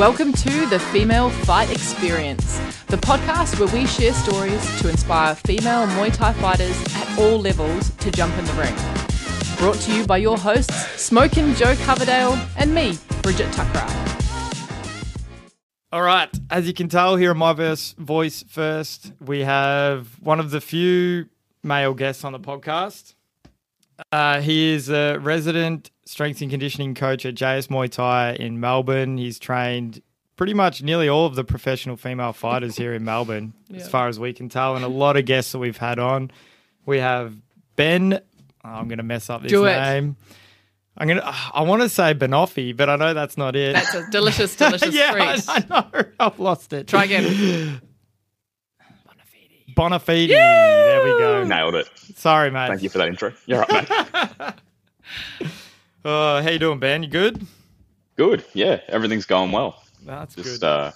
Welcome to the Female Fight Experience, the podcast where we share stories to inspire female Muay Thai fighters at all levels to jump in the ring. Brought to you by your hosts, Smokin' Joe Coverdale and me, Bridget Thakrar. All right. As you can tell here in my verse, voice first, we have one of the few male guests on the podcast. Uh, he is a resident strength and conditioning coach at JS Muay Thai in Melbourne. He's trained pretty much nearly all of the professional female fighters here in Melbourne, as far as we can tell, and a lot of guests that we've had on. We have Ben. oh, I'm going to mess up it. name. I'm gonna. I want to say Banoffee, but I know that's not it. That's a delicious, delicious yeah, treat. I, I know. I've lost it. Try again. Bonafede. There we go. Nailed it. Sorry, mate. Thank you for that intro. You're right, mate. Uh, how you doing, Ben? You good? Good. Yeah, everything's going well. That's Just good. uh,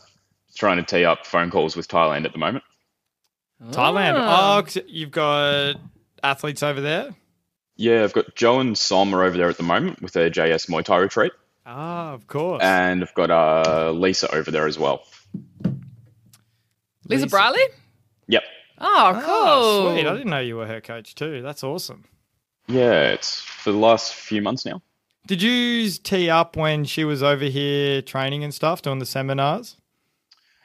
trying to tee up phone calls with Thailand at the moment. Thailand. Oh, Oh, 'cause you've got athletes over there. Yeah, I've got Joe and Som are over there at the moment with their JS Muay Thai retreat, Ah, of course. and I've got uh, Lisa over there as well. Lisa Lisa. Briley? Yep. Oh, ah, cool. Oh, sweet. I didn't know you were her coach too. That's awesome. Yeah, it's for the last few months now. Did you tee up when she was over here training and stuff, doing the seminars?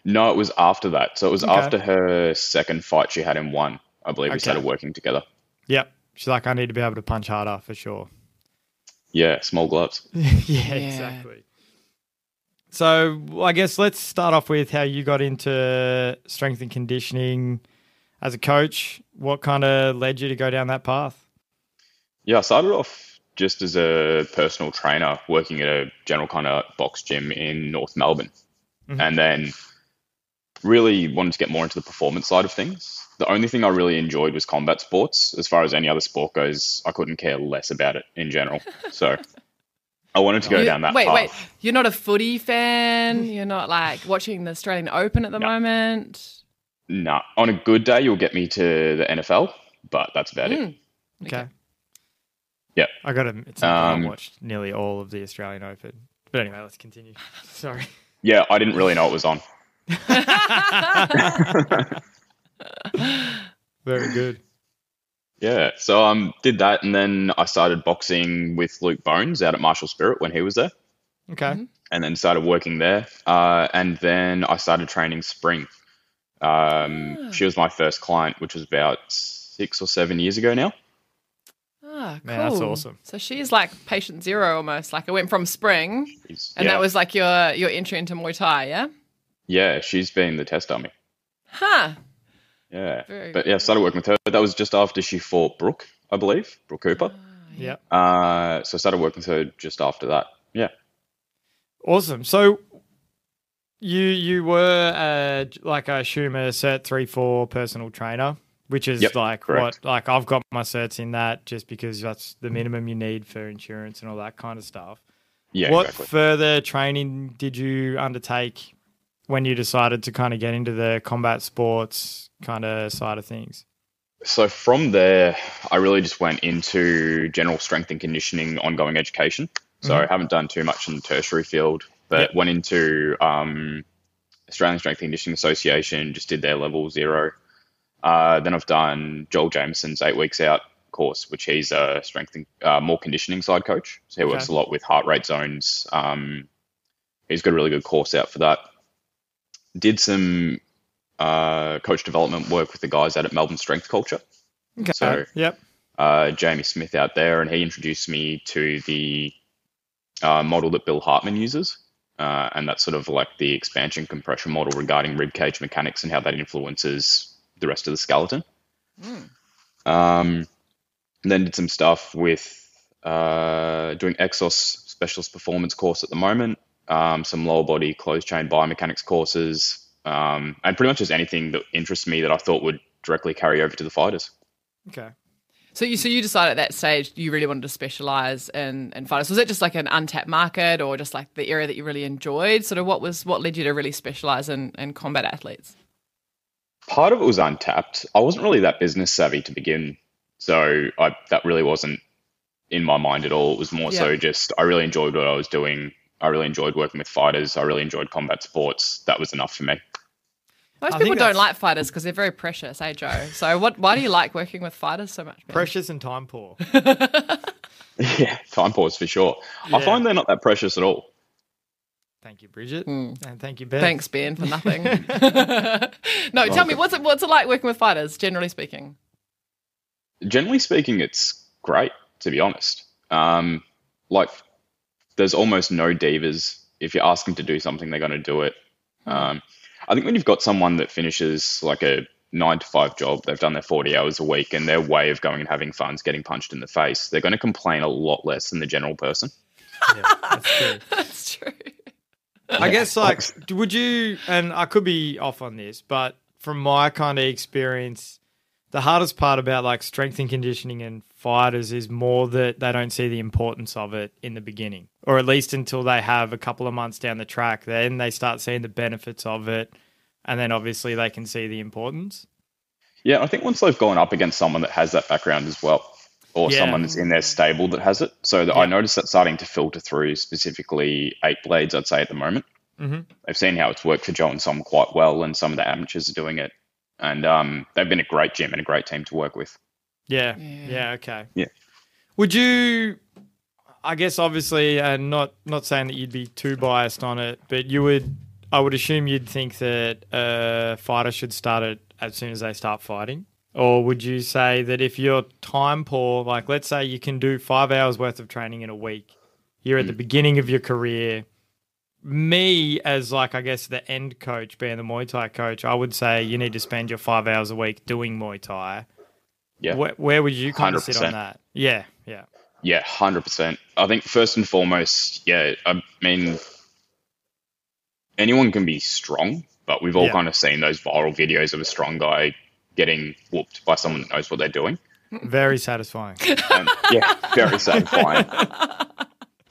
No, it was after that. So it was Okay. after her second fight she had in one. I believe we started working together. Yep. She's like, I need to be able to punch harder for sure. Yeah, small gloves. yeah, exactly. So I guess let's start off with how you got into strength and conditioning as a coach. What kind of led you to go down that path? Yeah, I started off just as a personal trainer working at a general kind of box gym in North Melbourne. Mhm. And then really wanted to get more into the performance side of things. The only thing I really enjoyed was combat sports. As far as any other sport goes, I couldn't care less about it in general. So I wanted to go You- down that wait, path. wait. You're not a footy fan? You're not like watching the Australian Open at the No. moment? Nah, on a good day, you'll get me to the NFL, but that's about it. Mm. Okay. Yeah. I got to admit, Um, I watched nearly all of the Australian Open. But anyway, let's continue. Sorry. Yeah, I didn't really know it was on. Very good. Yeah, so um, did that, and then I started boxing with Luke Bones out at Marshall Spirit when he was there. Okay. and then started working there. Uh, and then I started training Spring. Um, Ah. She was my first client, which was about six or seven years ago now. Ah, cool. Man, that's awesome. So she's like patient zero almost. Like it went from spring, She's- and yeah, that was like your your entry into Muay Thai, yeah? yeah, she's been the test dummy. Huh. Yeah, Very but yeah, started working with her. But That was just after she fought Brooke, I believe, Brooke Cooper. Yeah. Uh, so I started working with her just after that. Yeah, Awesome. So you you were uh, like I assume a cert three four personal trainer, which is Yep, like correct. what like I've got my certs in that just because that's the minimum you need for insurance and all that kind of stuff. yeah, what exactly. further training did you undertake when you decided to kind of get into the combat sports kind of side of things? So from there, I really just went into general strength and conditioning, ongoing education. So I haven't done too much in the tertiary field, but Mm-hmm. Yep. went into um, Australian Strength and Conditioning Association, just did their level zero. Uh, then I've done Joel Jamieson's eight weeks out course, which he's a strength and uh, more conditioning side coach. So he works a lot with heart rate zones. Um, he's got a really good course out for that. Did some uh, coach development work with the guys out at Melbourne Strength Culture Okay. So- yep. uh, Jamie Smith out there, and he introduced me to the uh, model that Bill Hartman uses. Uh, and that's sort of like the expansion compression model regarding rib cage mechanics and how that influences the rest of the skeleton. Um, and then did some stuff with uh, doing Exos specialist performance course at the moment, um, some lower body closed chain biomechanics courses, um, and pretty much just anything that interests me that I thought would directly carry over to the fighters. Okay. So you so you decided at that stage you really wanted to specialize in in fighters. Was it just like an untapped market or just like the area that you really enjoyed? Sort of what was what led you to really specialize in, in combat athletes? part of it was untapped. I wasn't really that business savvy to begin, so I, that really wasn't in my mind at all. It was more so just I really enjoyed what I was doing. I really enjoyed working with fighters. I really enjoyed combat sports. That was enough for me. Most I people don't like fighters because they're very precious, eh, Joe? So what? Why do you like working with fighters so much? Ben? Precious and time poor. Yeah, time pause for sure. I find they're not that precious at all. Thank you, Bridget, Hmm. and thank you, Ben. Thanks, Ben, for nothing. no, tell me what's it what's it like working with fighters, generally speaking? Generally speaking, it's great to be honest. Um, like, there's almost no divas. If you ask them to do something, they're going to do it. Um, I think when you've got someone that finishes like a nine to five job, they've done their 40 hours a week, and their way of going and having fun is getting punched in the face, they're going to complain a lot less than the general person. Yeah, that's true. That's true. I guess like would you and I could be off on this, but from my kind of experience, the hardest part about like strength and conditioning and fighters is more that they don't see the importance of it in the beginning. Or at least until they have a couple of months down the track, then they start seeing the benefits of it and then obviously they can see the importance. Yeah, I think once they've gone up against someone that has that background as well, or Yeah. someone that's in their stable that has it, so that I Yeah. noticed that starting to filter through specifically eight blades, I'd say at the moment. Mhm. I've seen how it's worked for Joe and some quite well, and some of the amateurs are doing it, and um, they've been a great gym and a great team to work with. Yeah. Yeah. Yeah. Okay. Yeah. Would you? I guess obviously, and not not saying that you'd be too biased on it, but you would. I would assume you'd think that a fighter should start it as soon as they start fighting, or would you say that if you're time poor, like let's say you can do five hours worth of training in a week, you're at the mm. beginning of your career. Me, as like I guess the end coach, being the Muay Thai coach, I would say you need to spend your five hours a week doing Muay Thai. Yeah. Where, where would you kind of sit on that? Yeah, yeah, Yeah, hundred percent. I think first and foremost, yeah. I mean, anyone can be strong, but we've all Yeah. kind of seen those viral videos of a strong guy getting whooped by someone that knows what they're doing. very satisfying. And, yeah, very satisfying.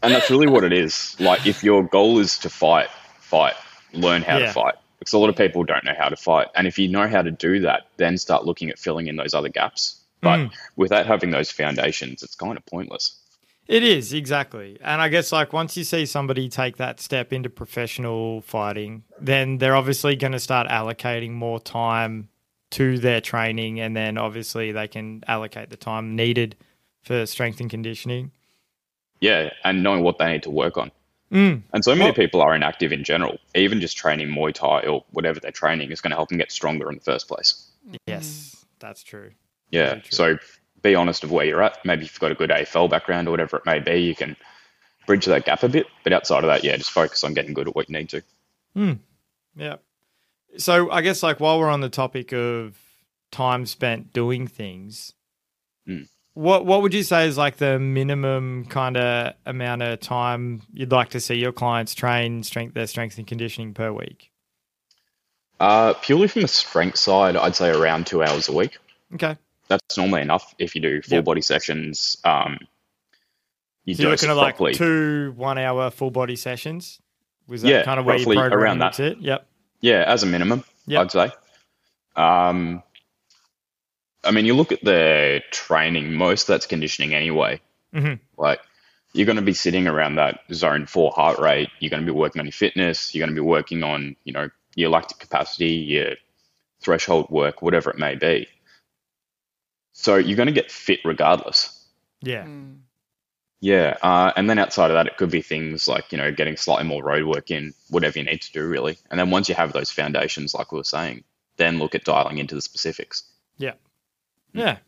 and that's really what it is. Like, if your goal is to fight, fight, learn how Yeah. to fight. Because a lot of people don't know how to fight. And if you know how to do that, then start looking at filling in those other gaps. But Mm. without having those foundations, it's kind of pointless. It is exactly, and I guess like once you see somebody take that step into professional fighting, then they're obviously going to start allocating more time to their training, and then obviously they can allocate the time needed for strength and conditioning. Yeah, and knowing what they need to work on. Mm. And so many Well- people are inactive in general. Even just training Muay Thai or whatever they're training is going to help them get stronger in the first place. Yes, that's true. Yeah. So be honest of where you're at. Maybe if you've got a good AFL background or whatever it may be, you can bridge that gap a bit. But outside of that, yeah, just focus on getting good at what you need to. Hmm. Yeah. So I guess like while we're on the topic of time spent doing things, Mm. what what would you say is like the minimum kind of amount of time you'd like to see your clients train strength their strength and conditioning per week? Uh, purely from the strength side, I'd say around two hours a week. Okay. That's normally enough if you do full Yep. body sessions. Um, you So you're looking it at like properly. two one hour full body sessions? Was that Yeah, kind of where you roughly program around it that. to? Yep. Yeah, as a minimum, Yep. I'd say. Um, I mean, you look at the training, most of that's conditioning anyway. Mhm. Like, you're going to be sitting around that zone four heart rate. You're going to be working on your fitness. You're going to be working on, you know, your lactic capacity, your threshold work, whatever it may be. So you're going to get fit regardless. Yeah. Mm. Yeah, uh, and then outside of that, it could be things like you know getting slightly more road work in, whatever you need to do, really. And then once you have those foundations, like we were saying, then look at dialing into the specifics. Yeah. Yeah.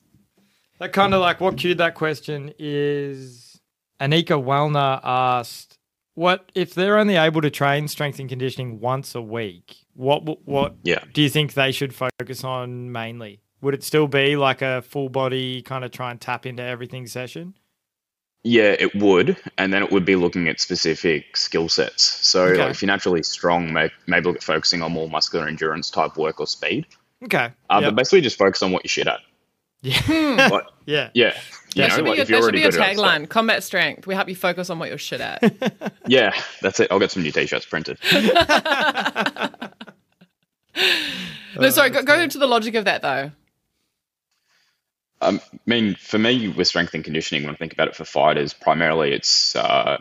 That kind of like what cued that question is Anika Wellner asked, "What if they're only able to train strength and conditioning once a week? What what Yeah, do you think they should focus on mainly? Would it still be like a full body kind of try and tap into everything session? yeah, it would, and then it would be looking at specific skill sets. So Okay. like, if you're naturally strong, may- maybe look at focusing on more muscular endurance type work or speed. Okay. Uh, Yep. But basically, just focus on what you're shit at. yeah. Like, yeah. yeah, you That know, should be like your, if you're that should be your good at other stuff. tagline. Combat strength. We help you focus on what you're shit at. Yeah, that's it. I'll get some new t-shirts printed. no, sorry, go, go into the logic of that though. Um, I mean, for me, with strength and conditioning, when I think about it for fighters, primarily it's uh,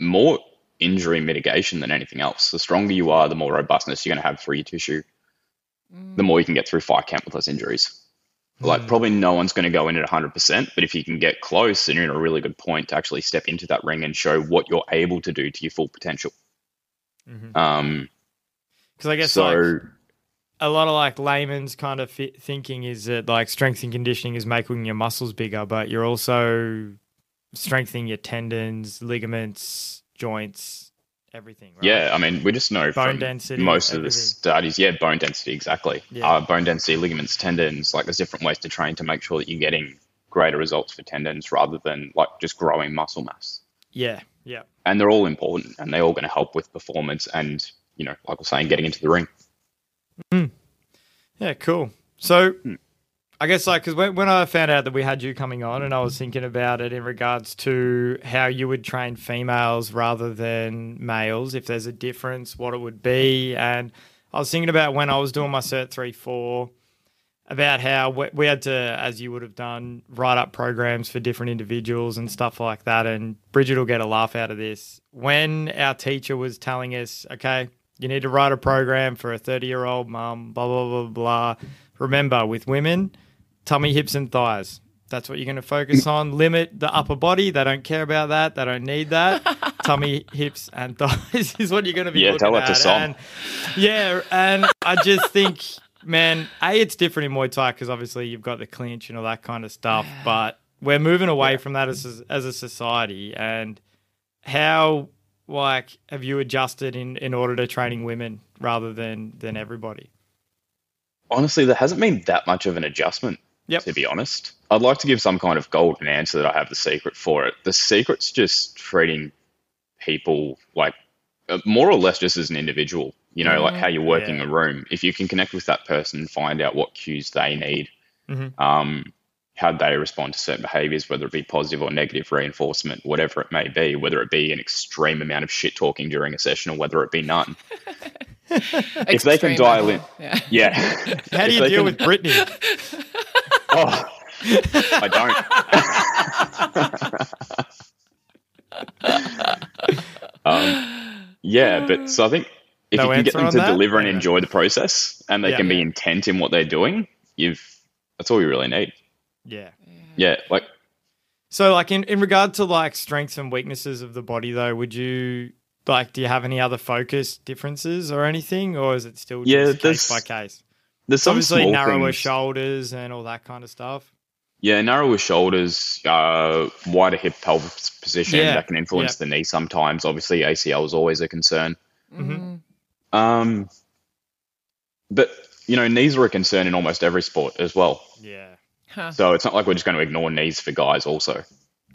more injury mitigation than anything else. The stronger you are, the more robustness you're going to have through your tissue. The more you can get through fight camp with less injuries. Like probably no one's going to go in at 100%, but if you can get close and you're in a really good point to actually step into that ring and show what you're able to do to your full potential. Mhm. Um, Because I guess so like a lot of like layman's kind of thinking is that like strength and conditioning is making your muscles bigger, but you're also strengthening your tendons, ligaments, joints, everything. Right? yeah, I mean, we just know Bone from density, most of the studies, yeah, bone density, exactly. Yeah. Uh, bone density, ligaments, tendons, like there's different ways to train to make sure that you're getting greater results for tendons rather than like just growing muscle mass. yeah, yeah. And they're all important and they're all going to help with performance and, you know, like we're saying, getting into the ring. Yeah, cool. So, Hmm. I guess like because when, when I found out that we had you coming on, and I was thinking about it in regards to how you would train females rather than males, if there's a difference, what it would be, and I was thinking about when I was doing my cert three four, about how we had to, as you would have done, write up programs for different individuals and stuff like that. And Bridget will get a laugh out of this when our teacher was telling us, okay, you need to write a program for a 30 year old mum, blah, blah, blah, blah. Remember, with women, tummy, hips, and thighs. That's what you're going to focus on. Limit the upper body. They don't care about that. They don't need that. tummy, hips, and thighs is what you're going to be Yeah, looking tell that to at. Som. Yeah, and I just think, man, A, it's different in Muay Thai because obviously you've got the clinch and all that kind of stuff, but we're moving away from that as a, as a society. And how, like, have you adjusted in, in order to training women rather than, than everybody? Honestly, there hasn't been that much of an adjustment, Yep. to be honest. I'd like to give some kind of golden answer that I have the secret for it. The secret's just treating people like uh, more or less just as an individual, you know, like how you're working Yeah. a room. If you can connect with that person, find out what cues they need, Mhm. um, how they respond to certain behaviors, whether it be positive or negative reinforcement, whatever it may be, whether it be an extreme amount of shit talking during a session or whether it be none. if they can dial level. in, Yeah. yeah. How do you deal can- with Brittany? Oh, I don't. um, yeah, but so I think if No you can get them to that? deliver and Okay. enjoy the process, and they Yeah. can be intent in what they're doing, you've that's all you really need. Yeah. Yeah, like So, like in, in regard to like strengths and weaknesses of the body, though, would you like? Do you have any other focus differences or anything, or is it still just Yeah, case by case? there's some Obviously, narrower things. shoulders and all that kind of stuff. Yeah, narrower shoulders, uh, wider hip pelvis position Yeah, that can influence the knee sometimes. Obviously, ACL is always a concern. Mhm. Um, but you know, knees are a concern in almost every sport as well. Yeah. Huh. So it's not like we're just going to ignore knees for guys. Also,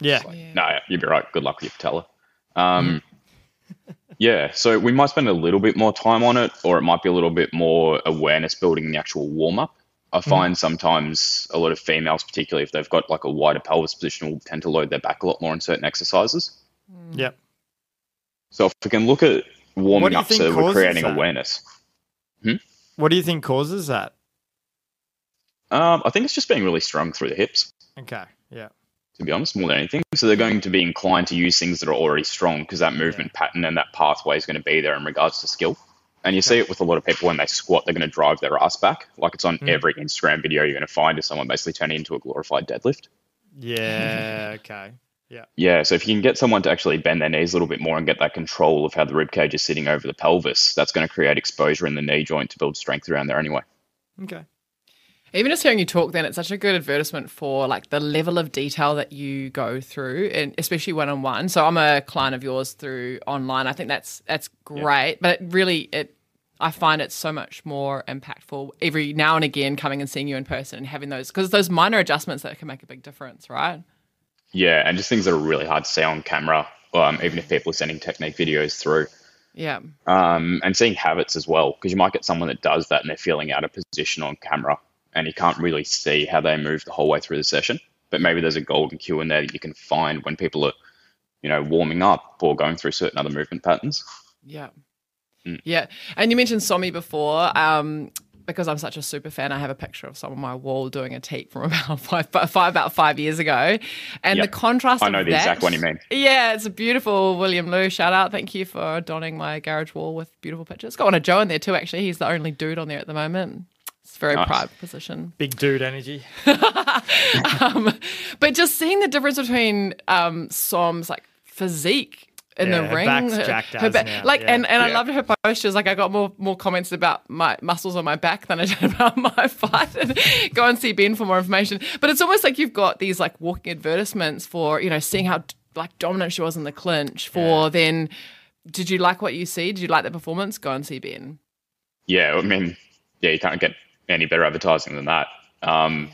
Yeah. Yeah. no, you'd be right. Good luck with your patella. Um, mm. yeah, so we might spend a little bit more time on it, or it might be a little bit more awareness building in the actual warm up. I mm. find sometimes a lot of females, particularly if they've got like a wider pelvis position, will tend to load their back a lot more in certain exercises. Mm. Yep. So if we can look at warming up so we're creating that? awareness. Hmm? What do you think causes that? Um, I think it's just being really strong through the hips. Okay. Yeah. to be honest, more than anything. So they're going to be inclined to use things that are already strong because that movement pattern and that pathway is going to be there in regards to skill. And you see it with a lot of people when they squat, they're going to drive their ass back. Like it's on Mm. every Instagram video you're going to find is someone basically turning into a glorified deadlift. Yeah. Okay. Yeah. Yeah, so if you can get someone to actually bend their knees a little bit more and get that control of how the rib cage is sitting over the pelvis, that's going to create exposure in the knee joint to build strength around there anyway. Okay. Even just hearing you talk, then it's such a good advertisement for like the level of detail that you go through, and especially one on one. So I'm a client of yours through online. I think that's that's great, but it really it. I find it so much more impactful every now and again coming and seeing you in person and having those because those minor adjustments that can make a big difference, right? Yeah, and just things that are really hard to see on camera, um, even if people are sending technique videos through. Yeah, um, and seeing habits as well, because you might get someone that does that and they're feeling out of position on camera, and you can't really see how they move the whole way through the session. But maybe there's a golden cue in there that you can find when people are, you know, warming up or going through certain other movement patterns. yeah, Mm. yeah. And you mentioned Somi before. Um, because I'm such a super fan, I have a picture of someone on my wall doing a teep from about five, five about five years ago, and Yep. the contrast. I know the that, exact one you mean. Yeah, it's a beautiful William Lou. Shout out, thank you for donning my garage wall with beautiful pictures. Got one of Joe in there too. Actually, he's the only dude on there at the moment. It's a very Nice. private position. Big dude energy. um, but just seeing the difference between um, Som's like physique in Yeah, the ring, her- jacked her as ba- now, like, yeah. and, and I loved her postures. Like, I got more more comments about my muscles on my back than I did about my fight. And go and see Ben for more information. But it's almost like you've got these like walking advertisements for you know seeing how like dominant she was in the clinch. For then, did you like what you see? Did you like the performance? Go and see Ben. Yeah, I mean, yeah, you can't get any better advertising than that. Um,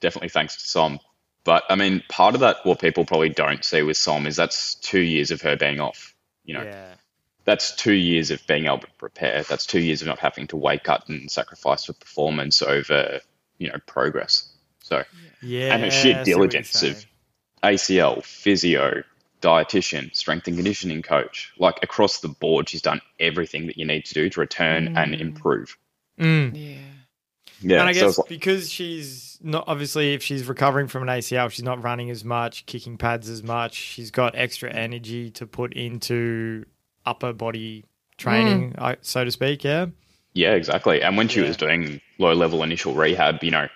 definitely thanks to Som. But I mean, part of that, what people probably don't see with Som is that's two years of her being off. You know, Yeah. that's two years of being able to prepare. That's two years of not having to wake up and sacrifice for performance over, you know, progress. So, Yeah. and her I sheer see what you're diligence of ACL, physio, dietitian, strength and conditioning coach, like across the board, she's done everything that you need to do to return and improve. Mm. Yeah. Yeah, and I guess it's like- because she's not obviously if she's recovering from an ACL, she's not running as much, kicking pads as much. She's got extra energy to put into upper body training, hmm. I so to speak. Yeah. Yeah, exactly. And when she Yeah. was doing low level initial rehab, you know,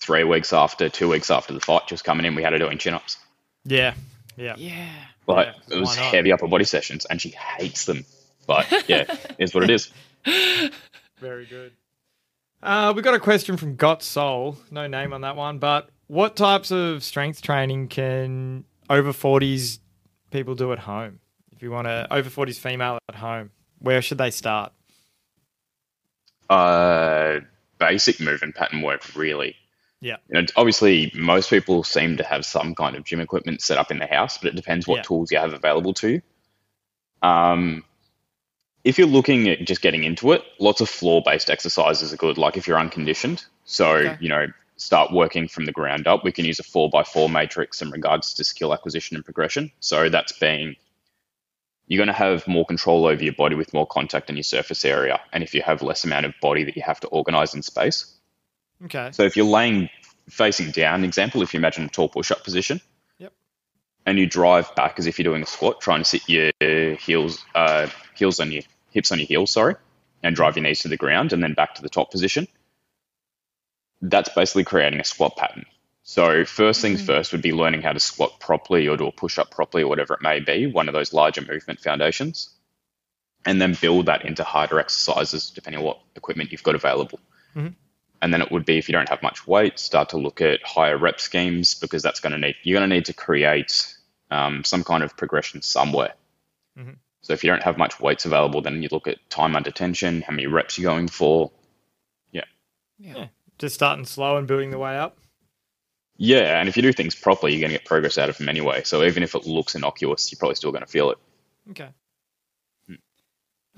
three weeks after, two weeks after the fight, just coming in, we had her doing chin ups. Yeah. Yeah. Yeah. Like Yeah, it was heavy upper body sessions, and she hates them. But yeah, is what it is. Very good. Uh, we got a question from Got Soul. No name on that one, but what types of strength training can over 40s people do at home? If you want to over 40s female at home, where should they start? Uh, basic movement pattern work, really. Yeah. You know, obviously, most people seem to have some kind of gym equipment set up in the house, but it depends what Yeah. tools you have available to you. Um, if you're looking at just getting into it, lots of floor based exercises are good, like if you're unconditioned. So, Okay. you know, start working from the ground up. We can use a four by four matrix in regards to skill acquisition and progression. So, that's being you're going to have more control over your body with more contact in your surface area. And if you have less amount of body that you have to organize in space. Okay. So if you're laying facing down, example, if you imagine a tall push up position. Yep. And you drive back as if you're doing a squat, trying to sit your heels, uh, heels on your hips on your heels, sorry, and drive your knees to the ground and then back to the top position. That's basically creating a squat pattern. So first things first would be learning how to squat properly or do a push up properly or whatever it may be, one of those larger movement foundations. And then build that into harder exercises depending on what equipment you've got available. And then it would be if you don't have much weight, start to look at higher rep schemes because that's going to need you're going to need to create um, some kind of progression somewhere. Mhm. So if you don't have much weights available, then you look at time under tension, how many reps you're going for. Yeah. yeah. Just starting slow and building the way up. Yeah, and if you do things properly, you're going to get progress out of them anyway. So even if it looks innocuous, you're probably still going to feel it. Okay.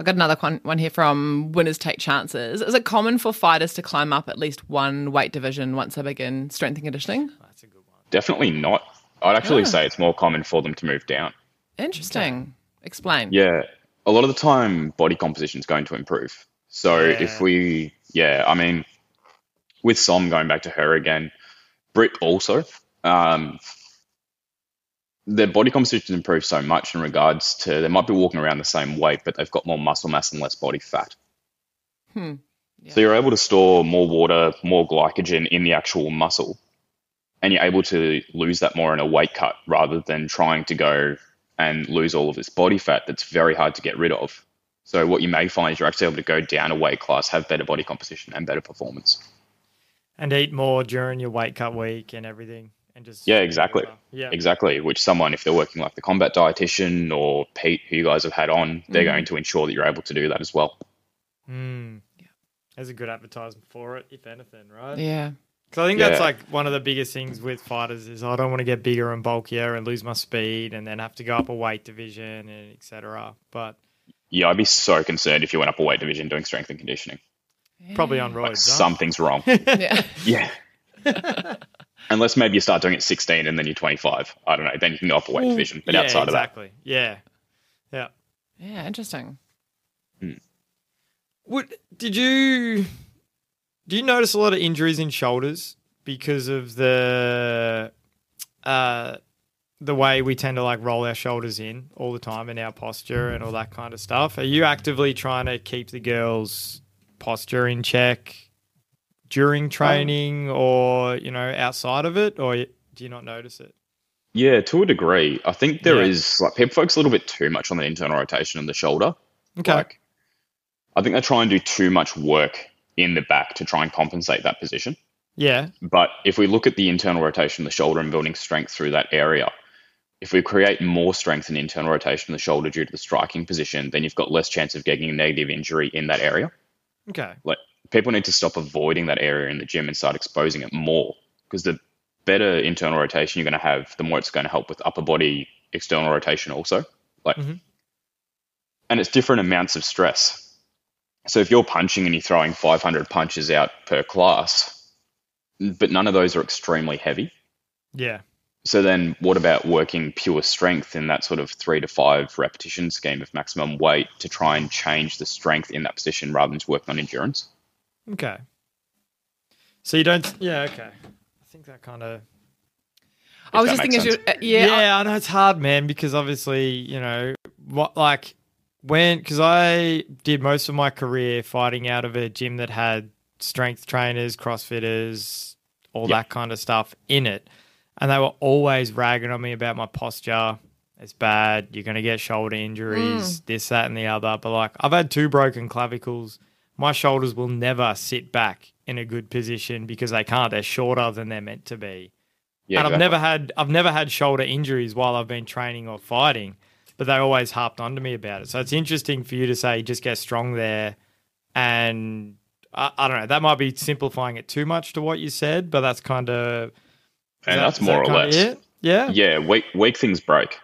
I've got another one, one here from Winners Take Chances. Is it common for fighters to climb up at least one weight division once they begin strength and conditioning? That's a good one. Definitely not. I'd actually Ah. say it's more common for them to move down. Interesting. Explain. Yeah, a lot of the time, body composition is going to improve. So Yeah. if we, yeah, I mean, with Som going back to her again, Brit also, um, their body composition improves so much in regards to they might be walking around the same weight, but they've got more muscle mass and less body fat. Hmm. So you're able to store more water, more glycogen in the actual muscle, and you're able to lose that more in a weight cut rather than trying to go and lose all of this body fat that's very hard to get rid of. So what you may find is you're actually able to go down a weight class, have better body composition and better performance. And eat more during your weight cut week and everything. And just Yeah, exactly. Yeah. Exactly, which someone, if they're working like the combat dietitian or Pete, who you guys have had on, they're going to ensure that you're able to do that as well. Mm. There's a good advertisement for it, if anything, right? Yeah. Because I think that's like one of the biggest things with fighters is I don't want to get bigger and bulkier and lose my speed and then have to go up a weight division and etc. But Yeah, I'd be so concerned if you went up a weight division doing strength and conditioning. probably on Like roids. huh? something's wrong. Yeah. Yeah. Unless maybe you start doing it 16 and then you're 25. I don't know. Then you can go up a weight division. But yeah, outside exactly. Of that, yeah, yeah. Yeah. Interesting. Hmm. Would did you do you notice a lot of injuries in shoulders because of the uh, the way we tend to like roll our shoulders in all the time in our posture and all that kind of stuff? Are you actively trying to keep the girls' posture in check during training or you know outside of it, or do you not notice it? Yeah, to a degree. I think there Yeah. is like people focus a little bit too much on the internal rotation and the shoulder. Okay. Like, I think they try and do too much work in the back to try and compensate that position. yeah. But if we look at the internal rotation of the shoulder and building strength through that area, if we create more strength in internal rotation of the shoulder due to the striking position, then you've got less chance of getting a negative injury in that area. Okay. Like people need to stop avoiding that area in the gym and start exposing it more because the better internal rotation you're going to have, the more it's going to help with upper body external rotation also. Like, Mhm. and it's different amounts of stress. So if you're punching and you're throwing 500 punches out per class, but none of those are extremely heavy. Yeah. So then what about working pure strength in that sort of three to five repetition scheme of maximum weight to try and change the strength in that position rather than just working on endurance? Okay. So you don't. Yeah. Okay. I think that kind of. I was just thinking, as you, uh, yeah, Yeah, I know it's hard, man, because obviously, you know, what like when because I did most of my career fighting out of a gym that had strength trainers, CrossFitters, all Yeah. that kind of stuff in it, and they were always ragging on me about my posture. It's bad. You're gonna get shoulder injuries, mm. this, that, and the other. But like, I've had two broken clavicles. My shoulders will never sit back in a good position because they can't. They're shorter than they're meant to be Yeah, and I've never had I've never had shoulder injuries while I've been training or fighting, but they always harped onto me about it. So it's interesting for you to say just get strong there, and I, I don't know that might be simplifying it too much to what you said, but that's kind of and that's more or less. it. Yeah, Yeah, weak, weak things break.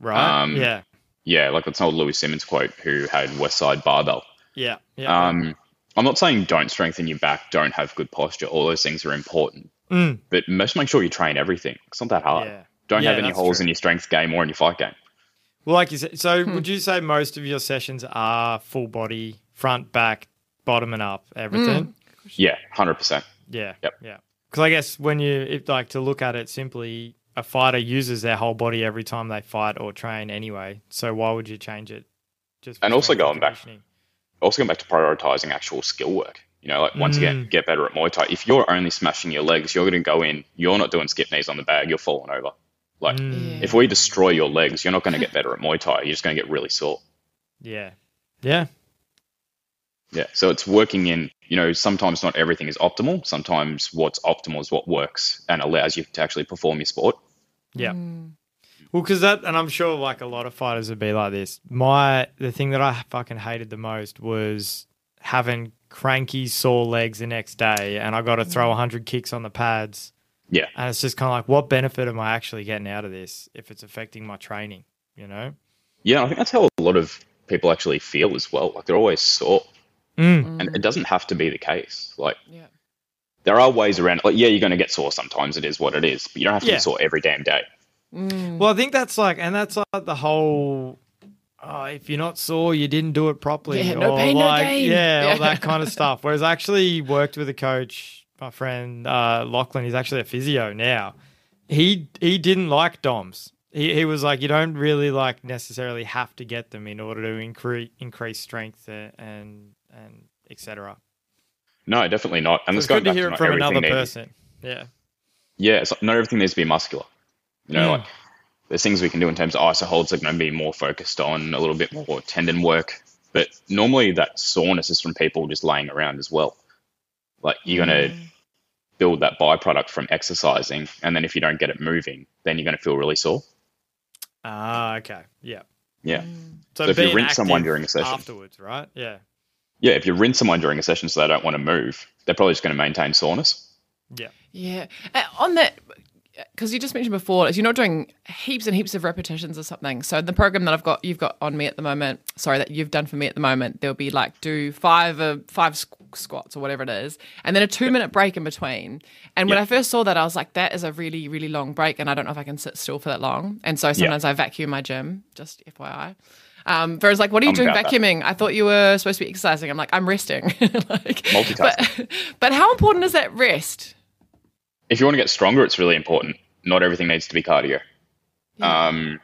right. Um, yeah, Yeah, like that's an old Louie Simmons quote who had Westside Barbell. yeah, yeah. Um, I'm not saying don't strengthen your back, don't have good posture. All those things are important. Mm. But just make sure you train everything. It's not that hard. yeah. Don't Yeah, have any holes true. in your strength game or in your fight game. Well, like you said, so would you say most of your sessions are full body, front, back, bottom, and up, everything? Yeah, 100%. Yeah. Yep. Yeah. Because I guess when you if, like to look at it simply, a fighter uses their whole body every time they fight or train anyway. So why would you change it? Just And also going back- Also, going back to prioritizing actual skill work. You know, like once again, Mm. get better at Muay Thai. If you're only smashing your legs, you're going to go in, you're not doing skip knees on the bag, you're falling over. Like, Mm, if we destroy your legs, you're not going to get better at Muay Thai. You're just going to get really sore. yeah. Yeah. Yeah. So it's working in, you know, sometimes not everything is optimal. Sometimes what's optimal is what works and allows you to actually perform your sport. Yeah. Well, because that, and I'm sure like a lot of fighters would be like this. My, the thing that I fucking hated the most was having cranky, sore legs the next day and I got to throw 100 kicks on the pads. Yeah. And it's just kind of like, what benefit am I actually getting out of this if it's affecting my training, you know? Yeah. I think that's how a lot of people actually feel as well. Like they're always sore. Mm. And it doesn't have to be the case. Like Yeah. there are ways around it. Like, yeah, you're going to get sore sometimes. It is what it is. But you don't have to Yeah. be sore every damn day. Well, I think that's like, and that's like the whole. Oh, if you're not sore, you didn't do it properly. Yeah, no or pain, no gain. Yeah, all that kind of stuff. Whereas I actually worked with a coach, my friend uh, Lachlan. He's actually a physio now. He he didn't like DOMs. He he was like, you don't really like necessarily have to get them in order to increase increase strength and and, etc. No, definitely not. And So it's going good to hear it from another person. Yeah. Yeah, not everything needs to be muscular. You know, Mm. like there's things we can do in terms of ISO holds that are going to be more focused on a little bit more tendon work. But normally that soreness is from people just laying around as well. Like you're going to build that byproduct from exercising, and then if you don't get it moving, then you're going to feel really sore. Ah, okay. Yeah. Yeah, So, So if you rinse someone during a session. afterwards, right? Yeah. yeah. If you rinse someone during a session so they don't want to move, they're probably just going to maintain soreness. Yeah. Yeah. Uh, on that, because you just mentioned before, is you're not doing heaps and heaps of repetitions or something. So the program that I've got, you've got on me at the moment, sorry, that you've done for me at the moment, there'll be like do five uh, five squ- squats or whatever it is, and then a two minute break in between. And when I first saw that, I was like, that is a really really long break, and I don't know if I can sit still for that long. And so sometimes I vacuum my gym, just FYI. Um, Vera's like, what are you I'm doing about that. vacuuming? I thought you were supposed to be exercising. I'm like, I'm resting. like, Multitasking. But, but how important is that rest? If you want to get stronger, it's really important. Not everything needs to be cardio. Yeah. Um,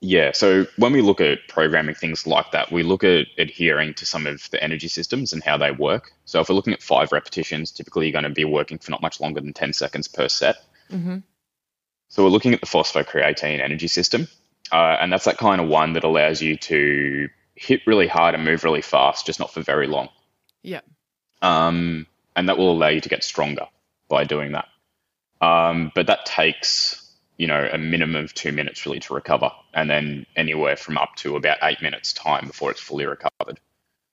yeah, so when we look at programming things like that, we look at adhering to some of the energy systems and how they work. So if we're looking at five repetitions, typically you're going to be working for not much longer than 10 seconds per set. hmm So we're looking at the phosphocreatine energy system, uh, and that's that kind of one that allows you to hit really hard and move really fast, just not for very long. Yeah. Um, and that will allow you to get stronger by doing that. Um, but that takes, you know, a minimum of two minutes really to recover, and then anywhere from up to about eight minutes time before it's fully recovered.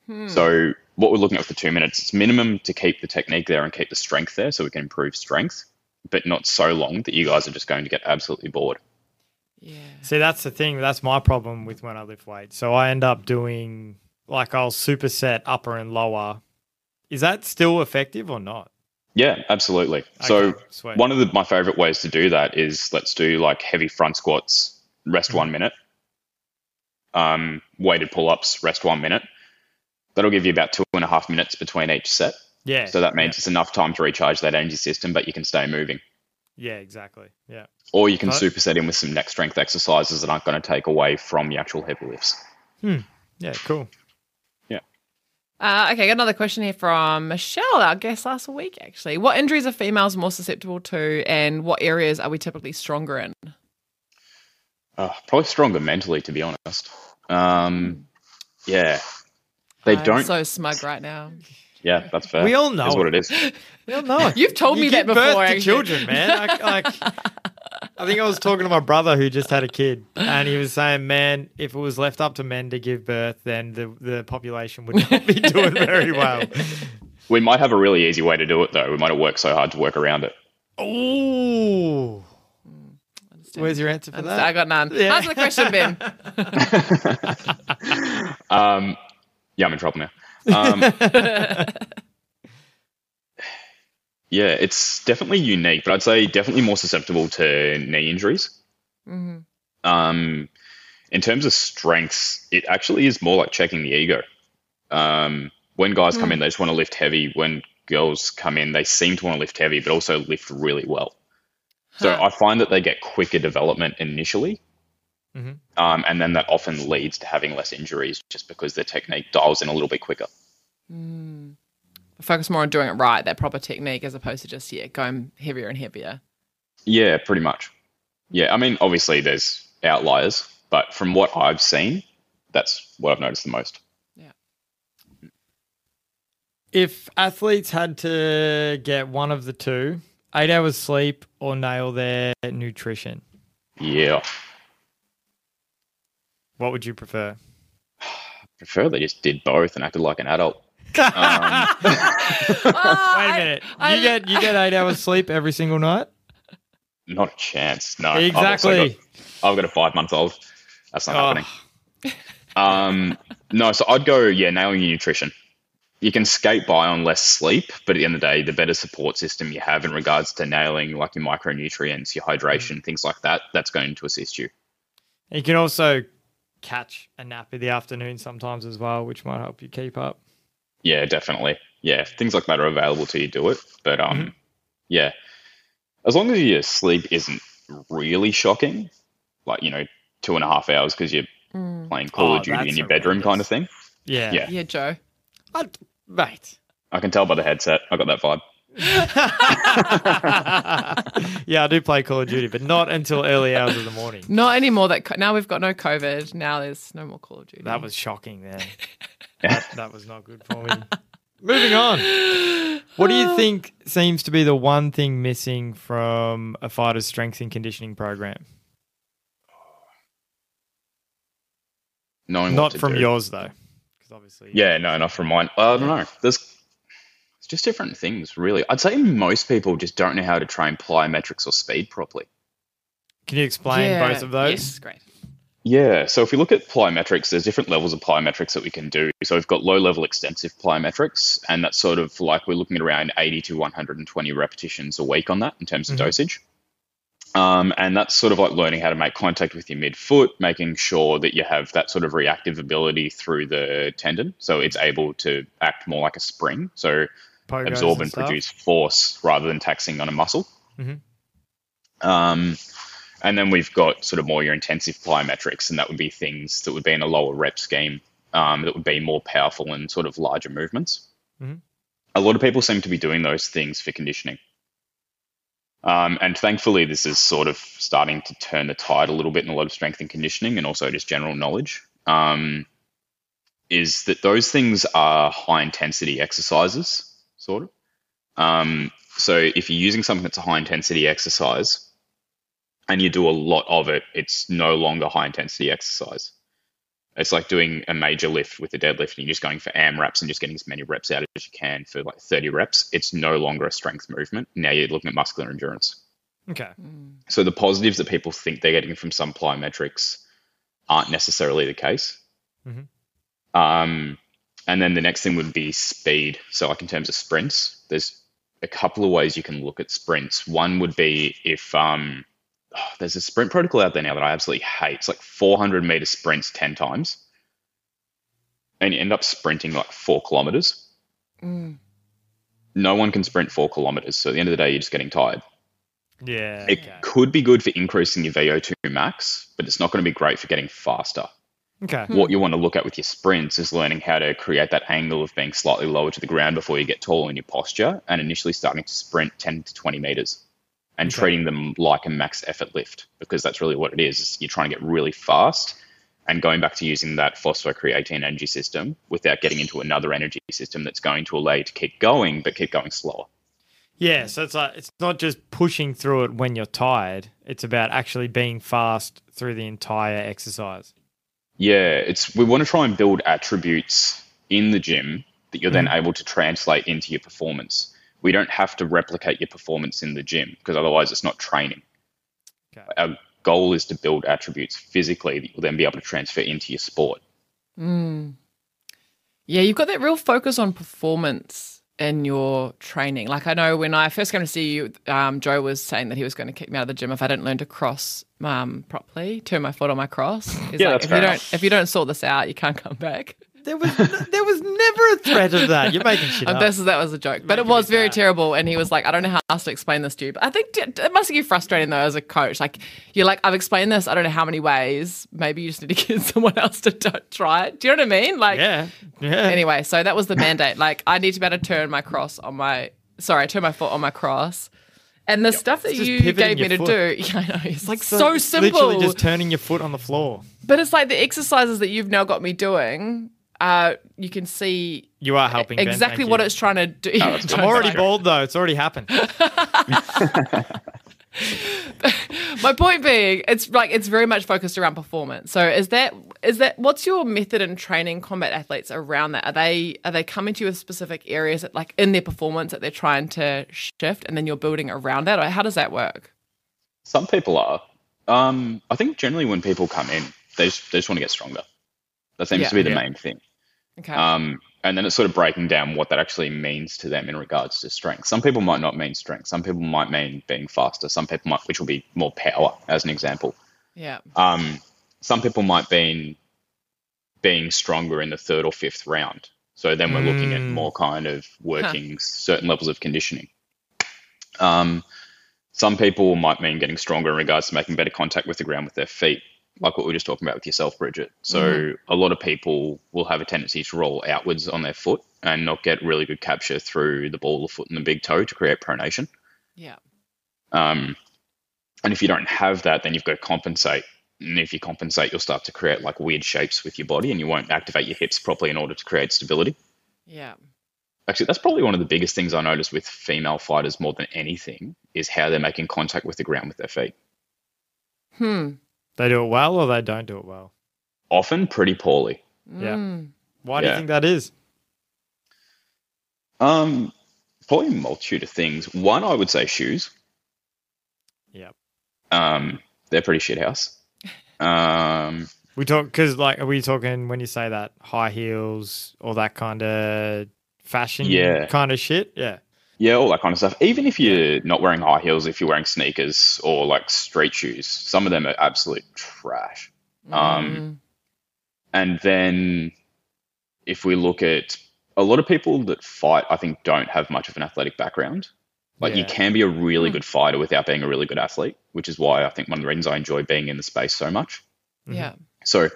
Hmm. So what we're looking at for two minutes, it's minimum to keep the technique there and keep the strength there, so we can improve strength, but not so long that you guys are just going to get absolutely bored. yeah. See, that's the thing. That's my problem with when I lift weights. So I end up doing like I'll superset upper and lower. Is that still effective or not? Yeah, absolutely. so sweet. one of the, my favorite ways to do that is let's do like heavy front squats, rest Mm-hmm. one minute. Um, weighted pull-ups, rest one minute. That'll give you about two and a half minutes between each set. Yeah. So that means it's enough time to recharge that energy system, but you can stay moving. Yeah, exactly. Yeah. Or you can Right. superset in with some neck strength exercises that aren't going to take away from the actual heavy lifts. Yeah, cool. Uh, okay, got another question here from Michelle, our guest last week, actually. What injuries are females more susceptible to, and what areas are we typically stronger in? Uh, probably stronger mentally, to be honest. Um, yeah, they I'm don't. so smug right now. yeah, that's fair. We all know Is what it. it is. We all know. You've told You me give that birth before. to actually. children, man. I, like, I think I was talking to my brother who just had a kid, and he was saying, "Man, if it was left up to men to give birth, then the the population would not be doing very well." We might have a really easy way to do it, though. We might have worked so hard to work around it. Ooh, Understand. where's your answer for that? I got none. Yeah. Answer the question, Ben. Um, yeah, I'm in trouble now. Um, yeah, it's definitely unique, but I'd say definitely more susceptible to knee injuries. hmm Um, in terms of strengths, it actually is more like checking the ego. Um, when guys come in, they just want to lift heavy. When girls come in, they seem to want to lift heavy, but also lift really well. So Huh. I find that they get quicker development initially. Mhm. Um, and then that often leads to having less injuries just because their technique dials in a little bit quicker. Mm. Focus more on doing it right, that proper technique, as opposed to just yeah going heavier and heavier. Yeah, pretty much. Yeah, I mean, obviously there's outliers, but from what I've seen, that's what I've noticed the most. Yeah. If athletes had to get one of the two, eight hours sleep or nail their nutrition, Yeah, what would you prefer? prefer they just did both and acted like an adult. Um, Wait a minute. I- you get you get eight hours sleep every single night. not a chance. No, I've Exactly. got- I've got a five month old. That's not Oh. happening. Um, no, so I'd go, yeah, nailing your nutrition. You can skate by on less sleep, but at the end of the day, the better support system you have in regards to nailing like your micronutrients, your hydration, things like that, that's going to assist you. You can also catch a nap in the afternoon sometimes as well, which might help you keep up. Yeah, definitely. Yeah, if things like that are available to you, do it. But um, Mm-hmm. yeah, as long as your sleep isn't really shocking, like you know, two and a half hours because you're Mm. playing Call Oh, of Duty in your bedroom, kind of thing. Yeah. Yeah. Yeah, Joe. I'd- mate. I can tell by the headset. I got that vibe. yeah, I do play Call of Duty, but not until early hours of the morning. Not anymore. That co- now we've got no COVID. Now there's no more Call of Duty. That was shocking then. that, that was not good for me. Moving on. What do you think seems to be the one thing missing from a fighter's strength and conditioning program? Knowing what Not to from do. yours though, because obviously. Yeah, no, not from mine. Uh, I don't know. There's it's just different things, really. I'd say most people just don't know how to train plyometrics or speed properly. Can you explain Yeah. both of those? Yes, great. Yeah, so if we look at plyometrics, there's different levels of plyometrics that we can do. So we've got low level extensive plyometrics, and that's sort of like we're looking at around 80 to 120 repetitions a week on that in terms of Mhm. dosage. Um, and that's sort of like learning how to make contact with your midfoot, making sure that you have that sort of reactive ability through the tendon, so it's able to act more like a spring, so Pogos absorb and stuff. produce force rather than taxing on a muscle. Mhm. Um, and then we've got sort of more your intensive plyometrics, and that would be things that would be in a lower rep scheme um, that would be more powerful and sort of larger movements. Mhm. A lot of people seem to be doing those things for conditioning. Um, and thankfully, this is sort of starting to turn the tide a little bit in a lot of strength and conditioning and also just general knowledge. Um, is that those things are high intensity exercises, sort of. Um, so if you're using something that's a high intensity exercise and you do a lot of it, it's no longer high intensity exercise. It's like doing a major lift with a deadlift and you're just going for AM reps and just getting as many reps out as you can for like 30 reps. It's no longer a strength movement. Now you're looking at muscular endurance. Okay. So the positives that people think they're getting from some plyometrics aren't necessarily the case. Mhm. Um, and then the next thing would be speed. So like in terms of sprints, there's a couple of ways you can look at sprints. One would be if um, oh, there's a sprint protocol out there now that I absolutely hate. It's like 400 meter sprints 10 times, and you end up sprinting like four kilometers. Mm. No one can sprint four kilometers. So at the end of the day, you're just getting tired. Yeah. It Okay. could be good for increasing your VO2 max, but it's not going to be great for getting faster. Okay. What you want to look at with your sprints is learning how to create that angle of being slightly lower to the ground before you get taller in your posture and initially starting to sprint 10 to 20 meters and Okay. treating them like a max effort lift because that's really what it is. is you're trying to get really fast and going back to using that phosphocreatine energy system without getting into another energy system that's going to allow you to keep going but keep going slower. Yeah, so it's like it's not just pushing through it when you're tired. It's about actually being fast through the entire exercise. Yeah, it's we want to try and build attributes in the gym that you're then mm. able to translate into your performance. We don't have to replicate your performance in the gym because otherwise it's not training. Okay. Our goal is to build attributes physically that you'll then be able to transfer into your sport. Mm. Yeah, you've got that real focus on performance in your training. Like I know when I first came to see you, um, Joe was saying that he was going to kick me out of the gym if I didn't learn to cross um, properly, turn my foot on my cross. He's Yeah, like, that's if you don't if you don't sort this out, you can't come back. There was there was never a threat of that. You're making shit up. this is that was a joke, but it was very sad. terrible. And he was like, "I don't know how else to explain this to you." But I think it must get frustrating though as a coach. Like you're like, "I've explained this. I don't know how many ways. Maybe you just need to get someone else to do- try it." Do you know what I mean? Like, Yeah. Yeah. anyway, so that was the mandate. Like, I need to be able to turn my cross on my sorry, turn my foot on my cross. And the stuff that you gave me to foot. do, yeah, I know it's like so, simple. Literally just turning your foot on the floor. but it's like the exercises that you've now got me doing. Uh, you can see You are helping. Exactly thank what you. it's trying to do. that's I'm already bald though. It's already happened. My point being, it's like it's very much focused around performance. So is that is that what's your method in training combat athletes around that? Are they are they coming to you with specific areas that like in their performance that they're trying to shift and then you're building around that? Or how does that work? Some people are. Um, I think generally when people come in, they just, they just want to get stronger. That seems Yeah. to be the Yeah. main thing. Okay. Um, and then it's sort of breaking down what that actually means to them in regards to strength. Some people might not mean strength. Some people might mean being faster. Some people might, which will be more power, as an example. yeah. Um, some people might mean being stronger in the third or fifth round. So then we're looking at Mm. more kind of working certain levels of conditioning. Um, some people might mean getting stronger in regards to making better contact with the ground with their feet, like what we were just talking about with yourself, Bridget. So a lot of people will have a tendency to roll outwards on their foot and not get really good capture through the ball of the foot and the big toe to create pronation. Yeah. Um, and if you don't have that, then you've got to compensate. And if you compensate, you'll start to create like weird shapes with your body and you won't activate your hips properly in order to create stability. Yeah. Actually, that's probably one of the biggest things I notice with female fighters more than anything is how they're making contact with the ground with their feet. Hmm. They do it well or they don't do it well. Often pretty poorly. Yeah. Mm. Why do you think that is? Um, probably a multitude of things. One, I would say shoes. Yeah. Um, they're pretty shit house. Um, We talk because like are we talking when you say that high heels or that kind of fashion Yeah. kind of shit? Yeah. Yeah, all that kind of stuff. Even if you're not wearing high heels, if you're wearing sneakers or like street shoes, some of them are absolute trash. Um, and then if we look at a lot of people that fight, I think don't have much of an athletic background. Like you can be a really good fighter without being a really good athlete, which is why I think one of the reasons I enjoy being in the space so much. Yeah. So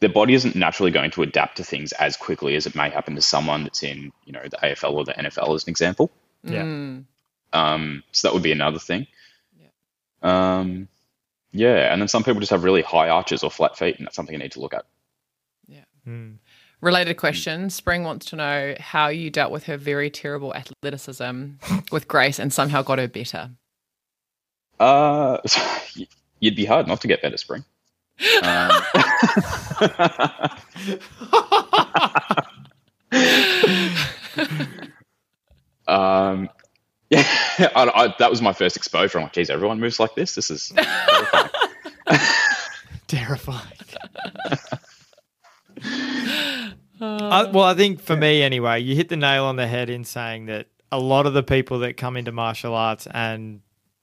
their body isn't naturally going to adapt to things as quickly as it may happen to someone that's in, you know, the AFL or the NFL as an example. Yeah. Mm. Um, so that would be another thing. Yeah. Um, yeah, and then some people just have really high arches or flat feet, and that's something you need to look at. Mm. Related question. Spring wants to know how you dealt with her very terrible athleticism with Grace and somehow got her better. Uh, you'd be hard not to get better, Spring. Um, um, yeah, I, I, that was my first exposure. I'm like, geez, everyone moves like this. This is Terrifying. I, well, I think for me anyway, you hit the nail on the head in saying that a lot of the people that come into martial arts and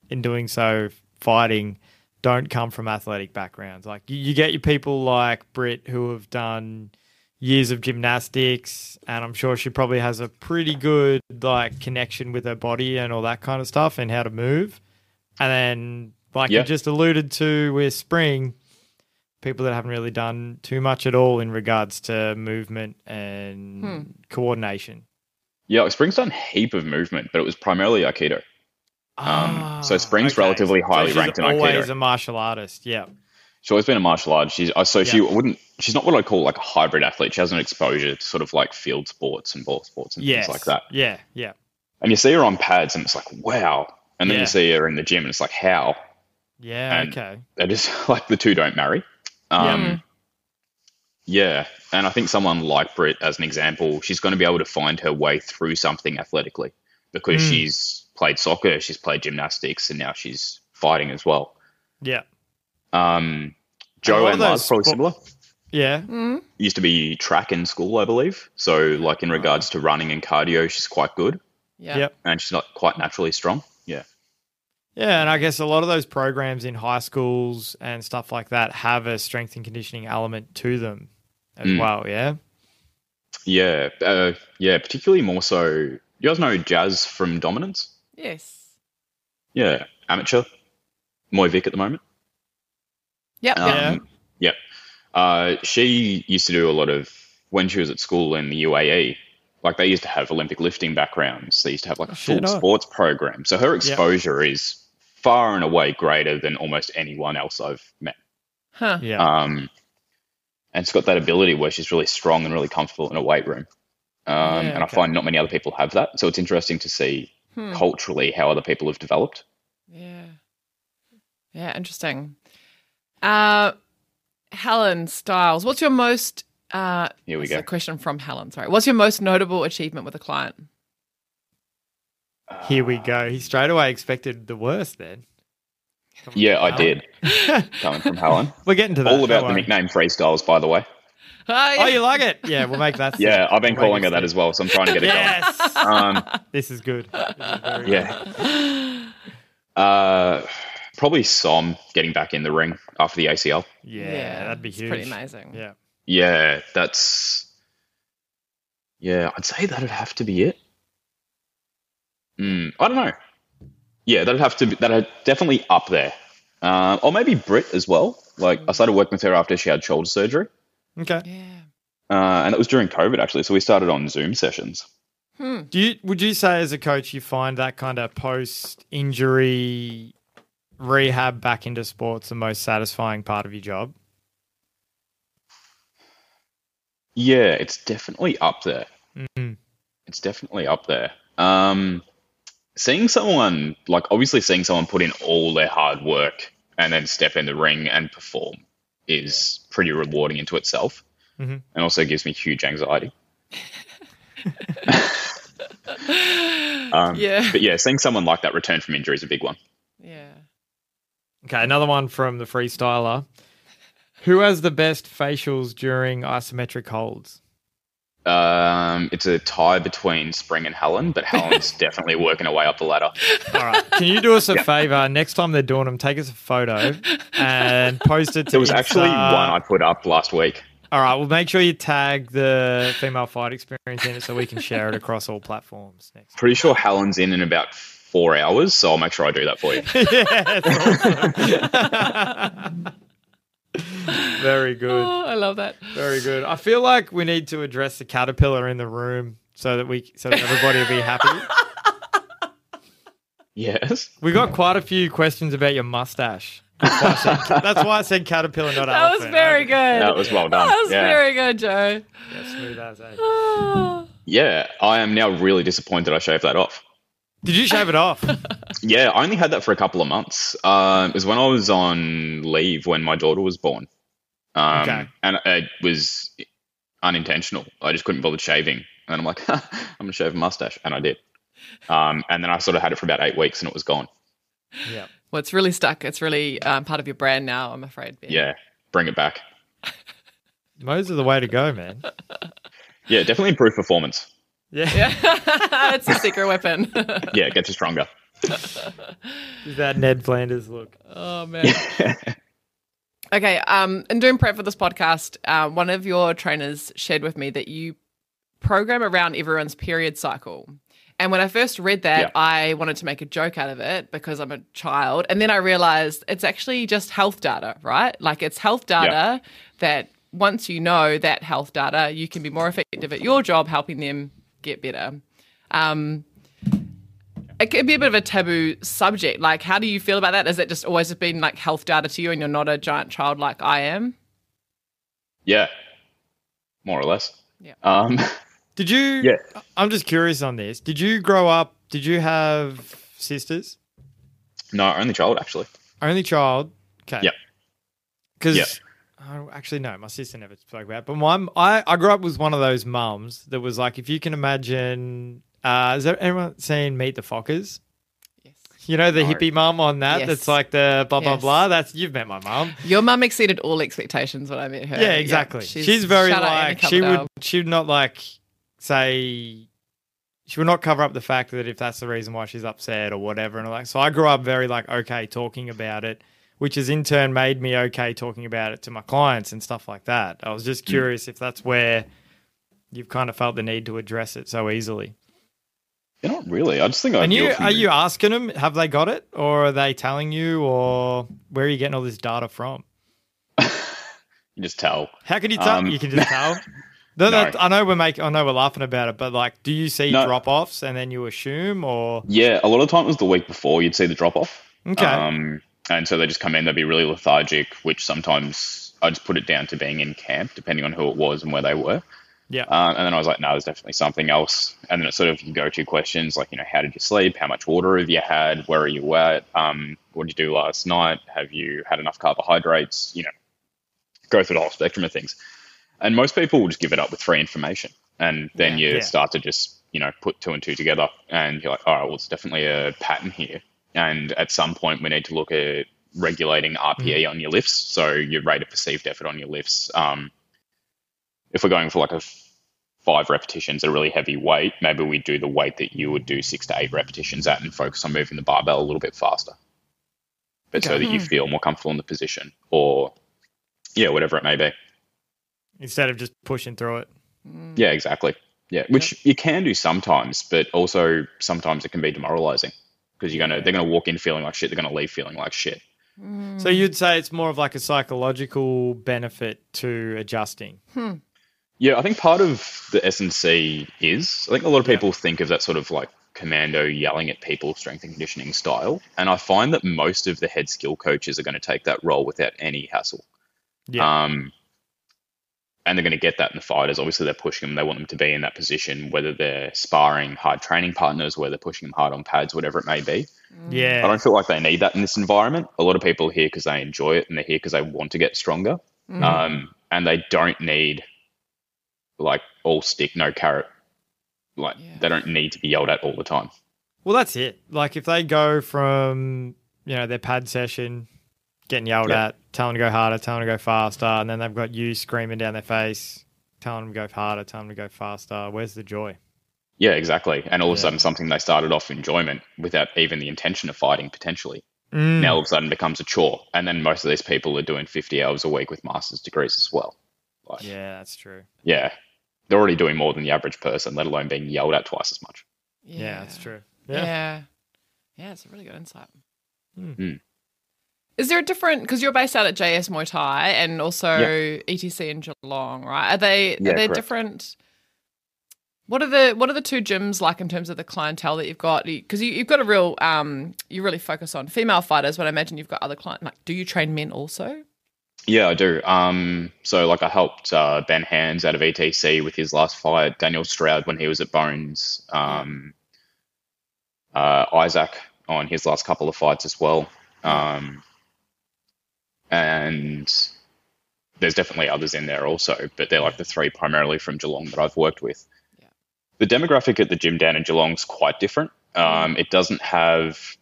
in doing so fighting don't come from athletic backgrounds. Like you, you get your people like Britt who have done years of gymnastics and I'm sure she probably has a pretty good like connection with her body and all that kind of stuff and how to move. And then like Yeah. you just alluded to with Spring, people that haven't really done too much at all in regards to movement and Hmm. coordination. yeah. like, Spring's done a heap of movement, but it was primarily Aikido. Um, so Spring's okay. relatively highly she's ranked in always Aikido. a martial artist. Yeah. She's always been a martial artist. She's uh, so she wouldn't. She's not what I'd call like a hybrid athlete. She has an exposure to sort of like field sports and ball sports and Yes. things like that. Yeah. Yeah. And you see her on pads, and it's like wow. And then Yeah. you see her in the gym, and it's like how. Yeah. And- okay. They're just like the two don't marry. Um, Yeah. yeah, and I think someone like Britt, as an example, she's going to be able to find her way through something athletically because Mm. she's played soccer, she's played gymnastics, and now she's fighting as well. Yeah. Um, A Joe and Lars probably spo- similar. Yeah. Mm. Used to be track in school, I believe. So, like in regards to running and cardio, she's quite good, Yeah. Yep. and she's not quite naturally strong. Yeah, Yeah, and I guess a lot of those programs in high schools and stuff like that have a strength and conditioning element to them as Mm. well. Yeah. yeah, uh, yeah. Particularly more so. You guys know Jazz from Dominance? Yes. Yeah, amateur. Moy Vic at the moment. Yep. yep. Yeah. Um, Yep. Uh, she used to do a lot of when she was at school in the UAE. Like they used to have Olympic lifting backgrounds. They used to have like a full shit, oh. sports program. So her exposure is far and away greater than almost anyone else I've met. Huh. Yeah. Um, and she's got that ability where she's really strong and really comfortable in a weight room. Um, Yeah, and I okay. find not many other people have that. So it's interesting to see Hmm. culturally how other people have developed. Yeah. Yeah, interesting. Uh Helen Styles, what's your most uh Here we this is go. A question from Helen, sorry. What's your most notable achievement with a client? Here we go. He straight away expected the worst then. Yeah, I did. Coming from Helen. We're getting to that. All about the nickname freestyles, by the way. Oh, yeah. Oh, you like it? Yeah, we'll make that. Yeah, I've been We'll calling it her that as well, so I'm trying to get it Yes. going. Um, this is good. This is very good. yeah. Uh, probably Som getting back in the ring after the ACL. Yeah, that'd be huge. pretty amazing. Yeah. Yeah, that's. Yeah, I'd say that'd have to be it. Mm, I don't know. Yeah, that'd have to be that'd definitely up there, uh, or maybe Brit as well. Like I started working with her after she had shoulder surgery, Okay. Yeah. uh, and it was during COVID actually. So we started on Zoom sessions. Hmm. Do you would you say as a coach you find that kind of post injury rehab back into sports the most satisfying part of your job? Yeah, it's definitely up there. Mm. It's definitely up there. Um, seeing someone like obviously seeing someone put in all their hard work and then step in the ring and perform is pretty rewarding into itself, Mhm. and also gives me huge anxiety. um, Yeah. But yeah, seeing someone like that return from injury is a big one. Yeah. Okay, another one from the freestyler. Who has the best facials during isometric holds? Um, it's a tie between Spring and Helen, but Helen's definitely working her way up the ladder. All right. Can you do us a favor? Next time they're doing them, take us a photo and post it to There was actually one I put up last week. All right. Well, make sure you tag the female fight experience in it so we can share it across all platforms next. Pretty sure Helen's in in about four hours, so I'll make sure I do that for you. yeah. Very good. Oh, I love that. Very good. I feel like we need to address the caterpillar in the room so that we so that everybody will be happy. yes. We got quite a few questions about your mustache. That's why I said, that's why I said caterpillar, not That was elephant. very good. That was well done. That was yeah. very good, Joe. Yeah, smooth as eh? Yeah, I am now really disappointed I shaved that off. Did you shave it off? Yeah, I only had that for a couple of months. Um, it was when I was on leave when my daughter was born. Um, Okay. And it was unintentional. I just couldn't bother shaving. And I'm like, I'm going to shave a mustache. And I did. Um, and then I sort of had it for about eight weeks and it was gone. yeah. Well, it's really stuck. It's really um, part of your brand now, I'm afraid. Ben. Yeah, bring it back. Mows are the way to go, man. Yeah, definitely improve performance. Yeah. Yeah. it's a secret weapon. Yeah, it gets you stronger. that Ned Flanders look. oh, man. Okay, um, in doing prep for this podcast, uh, one of your trainers shared with me that you program around everyone's period cycle. And when I first read that, Yeah. I wanted to make a joke out of it because I'm a child. And then I realized it's actually just health data, right? Like it's health data that once you know that health data, you can be more effective at your job helping them get better. Um, it could be a bit of a taboo subject. Like, how do you feel about that? Has it just always been like health data to you and you're not a giant child like I am? Yeah, more or less. Yeah. Um, Did you? Yeah. I'm just curious on this. Did you grow up? Did you have sisters? no, only child, actually. Only child. Okay. Yeah. Because Yeah. Oh, actually, no, my sister never spoke about. It. But my I I grew up with one of those mums that was like, if you can imagine, uh, has there- anyone seen Meet the Fockers? Yes. You know the No. hippie mum on that. Yes. That's like the blah blah Yes. blah. That's you've met my mum. Your mum exceeded all expectations when I met her. Yeah, exactly. she's, very shout out Annie like she would she would not like say she would not cover up the fact that if that's the reason why she's upset or whatever and like so I grew up very like okay talking about it which has in turn made me okay talking about it to my clients and stuff like that. I was just Mm. curious if that's where you've kind of felt the need to address it so easily. Yeah, not really. I just think I And you are you asking them have they got it or are they telling you or where are you getting all this data from? you just tell. How can you tell? Um, you can just tell. No, No. that- I know we're making. I know we're laughing about it, but like, do you see No. drop offs and then you assume, or Yeah, a lot of the time it was the week before you'd see the drop off. okay, Um, and so they just come in, they'd be really lethargic, which sometimes I just put it down to being in camp, depending on who it was and where they were. yeah, Um, and then I was like, no, there's definitely something else. And then it's sort of you go to questions like, you know, how did you sleep? How much water have you had? Where are you at? Um, what did you do last night? Have you had enough carbohydrates? You know, go through the whole spectrum of things. And most people will just give it up with free information. And then Yeah. you Yeah. start to just, you know, put two and two together. And you're like, all right, well, it's definitely a pattern here. And at some point, we need to look at regulating RPE on your lifts. So your rate of perceived effort on your lifts. Um, if we're going for like a f- five repetitions at a really heavy weight, maybe we do the weight that you would do six to eight repetitions at and focus on moving the barbell a little bit faster. But so that you feel more comfortable in the position or, yeah, whatever it may be. instead of just pushing through it. Yeah, exactly. Yeah, which you can do sometimes, but also sometimes it can be demoralizing because you're gonna they're gonna walk in feeling like shit, they're gonna leave feeling like shit. So you'd say it's more of like a psychological benefit to adjusting. Yeah, I think part of the S&C is I think a lot of people think of that sort of like commando yelling at people strength and conditioning style, and I find that most of the head skill coaches are going to take that role without any hassle. Yeah, Um, and they're going to get that in the fighters. Obviously, they're pushing them. They want them to be in that position, whether they're sparring hard training partners, whether they're pushing them hard on pads, whatever it may be. Yeah. I don't feel like they need that in this environment. A lot of people are here because they enjoy it and they're here because they want to get stronger. Um, and they don't need like all stick, no carrot. Like Yeah. they don't need to be yelled at all the time. Well, that's it. Like if they go from you know their pad session, getting yelled Yeah. at, telling them to go harder, telling them to go faster, and then they've got you screaming down their face, telling them to go harder, telling them to go faster. Where's the joy? Yeah, exactly. And all of a sudden, something they started off enjoyment without even the intention of fighting potentially. Mm. Now all of a sudden becomes a chore. And then most of these people are doing 50 hours a week with master's degrees as well. Like, yeah. Yeah, that's true. Yeah, they're already doing more than the average person, let alone being yelled at twice as much. Yeah, that's true. Yeah. Yeah. yeah. it's a really good insight. Hmm. Hmm. Is there a different because you're based out at JS Muay Thai and also ETC in Geelong, right? Are they Yeah, are they correct. different? What are the what are the two gyms like in terms of the clientele that you've got? Because you, you've got a real um, you really focus on female fighters, but I imagine you've got other clients. Like, do you train men also? Yeah, I do. Um, so like I helped uh, Ben Hands out of ETC with his last fight, Daniel Stroud when he was at Bones, um, uh, Isaac on his last couple of fights as well. Um, and there's definitely others in there also, but they're like the three primarily from Geelong that I've worked with. Yeah. The demographic at the gym down in Geelong's quite different. Um, it doesn't have.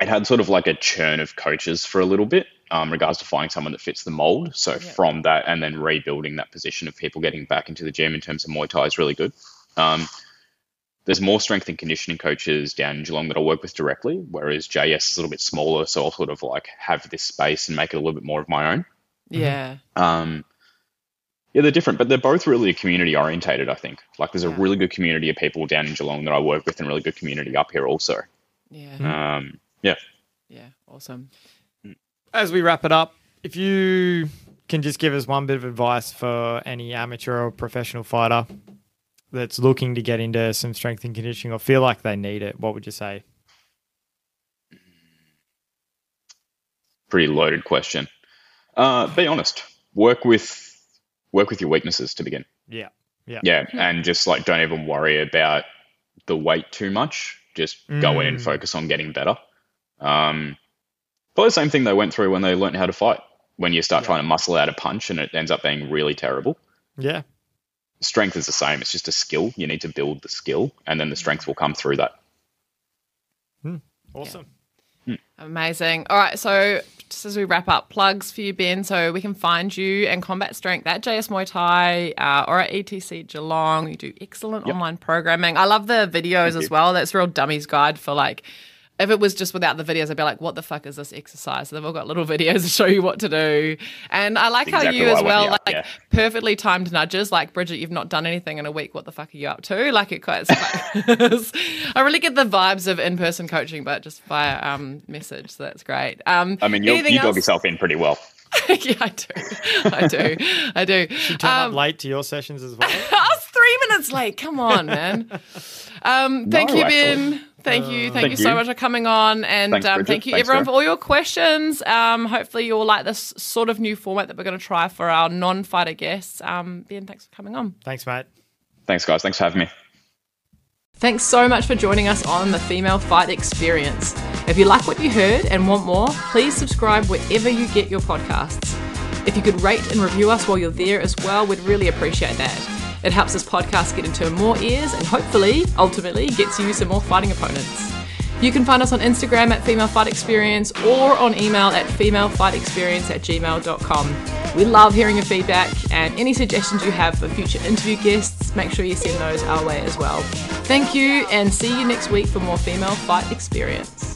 It had sort of like a churn of coaches for a little bit, um, regards to finding someone that fits the mold. So Yeah. from that, and then rebuilding that position of people getting back into the gym in terms of Muay Thai is really good. Um, there's more strength and conditioning coaches down in Geelong that I work with directly, whereas JS is a little bit smaller, so I'll sort of like have this space and make it a little bit more of my own. Yeah, Um, yeah, they're different, but they're both really community orientated. I think like there's a Yeah. really good community of people down in Geelong that I work with, and really good community up here also. yeah, Um, yeah, yeah. Awesome. As we wrap it up, if you can just give us one bit of advice for any amateur or professional fighter that's looking to get into some strength and conditioning or feel like they need it, what would you say? pretty loaded question. Uh, be honest. Work with work with your weaknesses to begin. Yeah. Yeah, Yeah. and just like don't even worry about the weight too much. Just go in and Mm. focus on getting better. Um, probably the same thing they went through when they learned how to fight. When you start Yeah. trying to muscle out a punch and it ends up being really terrible. Yeah. Strength is the same. It's just a skill. You need to build the skill, and then the strength will come through that. Awesome. Amazing. All right, so just as we wrap up, plugs for you, Ben. So we can find you and combat strength at JS Muay Thai uh, or at ETC Geelong. You do excellent Yep. online programming. I love the videos Thank as you. well. That's a real dummies guide for like. If it was just without the videos, I'd be like, "What the fuck is this exercise?" So they've all got little videos to show you what to do, and I like how you as well, the like yeah. perfectly timed nudges. Like Bridget, you've not done anything in a week. What the fuck are you up to? Like it quite. I really get the vibes of in-person coaching, but just via um, message. So that's great. Um, I mean, you anything you dog yourself in pretty well. yeah, I do. I do. I do. You turn Um, up late to your sessions as well. I was three minutes late. Come on, man. Um, thank No, you, actually. Ben. Thank you. Thank, Thank you so you. much for coming on. And Thanks, um, thank you, Thanks, everyone, Sarah. for all your questions. Um, hopefully, you all like this sort of new format that we're going to try for our non fighter guests. Um, ben, thanks for coming on. Thanks, mate. Thanks, guys. Thanks for having me. Thanks so much for joining us on the Female Fight Experience. If you like what you heard and want more, please subscribe wherever you get your podcasts. If you could rate and review us while you're there as well, we'd really appreciate that. It helps this podcast get into more ears and hopefully, ultimately, gets you some more fighting opponents. You can find us on Instagram at Female Fight Experience or on email at femalefightexperience at gmail.com. We love hearing your feedback and any suggestions you have for future interview guests, make sure you send those our way as well. Thank you and see you next week for more Female Fight Experience.